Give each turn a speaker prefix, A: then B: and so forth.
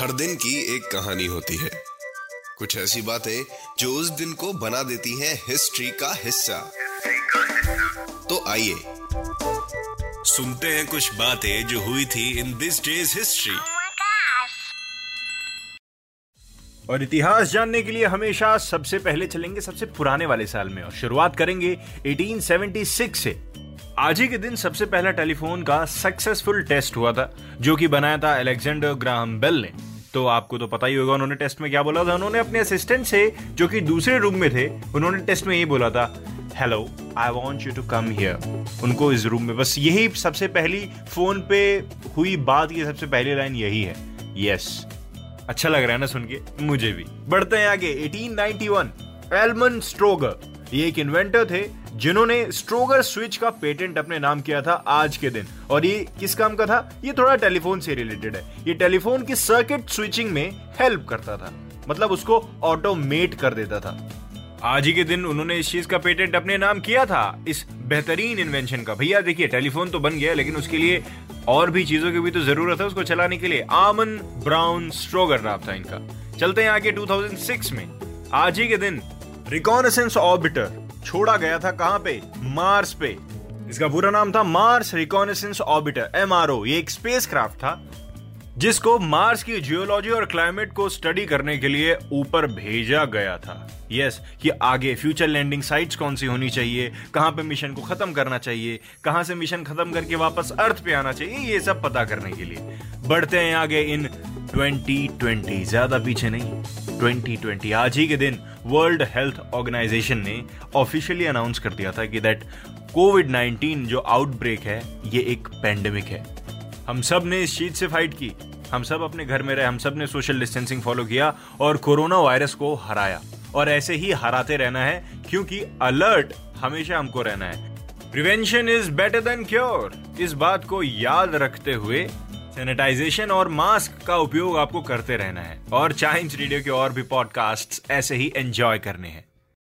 A: हर दिन की एक कहानी होती है। कुछ ऐसी बातें जो उस दिन को बना देती हैं हिस्ट्री का हिस्सा। तो आइए सुनते हैं कुछ बातें जो हुई थी इन दिस डेज़ हिस्ट्री.
B: और इतिहास जानने के लिए हमेशा सबसे पहले चलेंगे सबसे पुराने वाले साल में और शुरुआत करेंगे 1876 से। आज ही के दिन सबसे पहला टेलीफोन का सक्सेसफुल टेस्ट हुआ था, जो कि बनाया था अलेक्जेंडर ग्राहम बेल ने। तो आपको तो पता ही होगा, उन्होंने टेस्ट में क्या बोला था? उन्होंने अपने असिस्टेंट से, जो कि दूसरे रूम में थे, उन्होंने टेस्ट में यही बोला था hello I want you to come here उनको इस रूम में, बस यही सबसे पहली फ़ोन पे हुई बात की सबसे पहली लाइन यही है। Yes yes. अच्छा लग रहा है ना सुन के? मुझे भी। बढ़ते हैं आगे। 1891 एलमन स्ट्रोगर ये एक इन्वेंटर थे, जिन्होंने स्ट्रोगर स्विच का पेटेंट अपने नाम किया था आज के दिन। और ये किस काम का था? ये थोड़ा टेलीफोन से रिलेटेड है। ये टेलीफोन की सर्किट स्विचिंग में हेल्प करता था। मतलब उसको ऑटोमेट कर देता था। आज ही के दिन उन्होंने इस चीज़ का पेटेंट अपने नाम किया था, इस बेहतरीन इन्वेंशन का। भैया, देखिए, टेलीफोन तो बन गया, लेकिन उसके लिए और भी चीज़ों की भी तो ज़रूरत है उसको चलाने के लिए। आमन ब्राउन स्ट्रोगर नाम था इनका। चलते हैं आगे 2006 में। आज ही के दिन रिकॉनेसेंस ऑर्बिटर छोड़ा गया था कहाँ पे? मार्स पे। इसका पूरा नाम था मार्स रिकॉनेसेंस ऑर्बिटर एमआरओ ये एक स्पेसक्राफ्ट था जिसको मार्स की जियोलॉजी और क्लाइमेट को स्टडी करने के लिए ऊपर भेजा गया था। यस yes, कि आगे फ्यूचर लैंडिंग साइट्स कौन सी होनी चाहिए कहाँ पे मिशन को खत्म करना चाहिए कहाँ से मिशन खत्म करके वापस अर्थ पे आना चाहिए ये सब पता करने के लिए। बढ़ते हैं आगे इन 2020 ज़्यादा पीछे नहीं। 2020 आज ही के दिन वर्ल्ड हेल्थ ऑर्गेनाइजेशन ने ऑफिशियली अनाउंस कर दिया था कि दैट कोविड 19 जो आउटब्रेक है, ये एक पेंडेमिक है। हम सबने इस चीज़ से फाइट की। हम सब अपने घर में रहे, हम सबने सोशल डिस्टेंसिंग फॉलो किया और कोरोना वायरस को हराया। और ऐसे ही हराते रहना है, क्योंकि अलर्ट हमेशा हमको रहना है। Prevention is better than cure इस बात को याद रखते हुए सैनिटाइजेशन और मास्क का उपयोग आपको करते रहना है। और चाइम्स रेडियो के और भी पॉडकास्ट ऐसे ही एंजॉय करने हैं।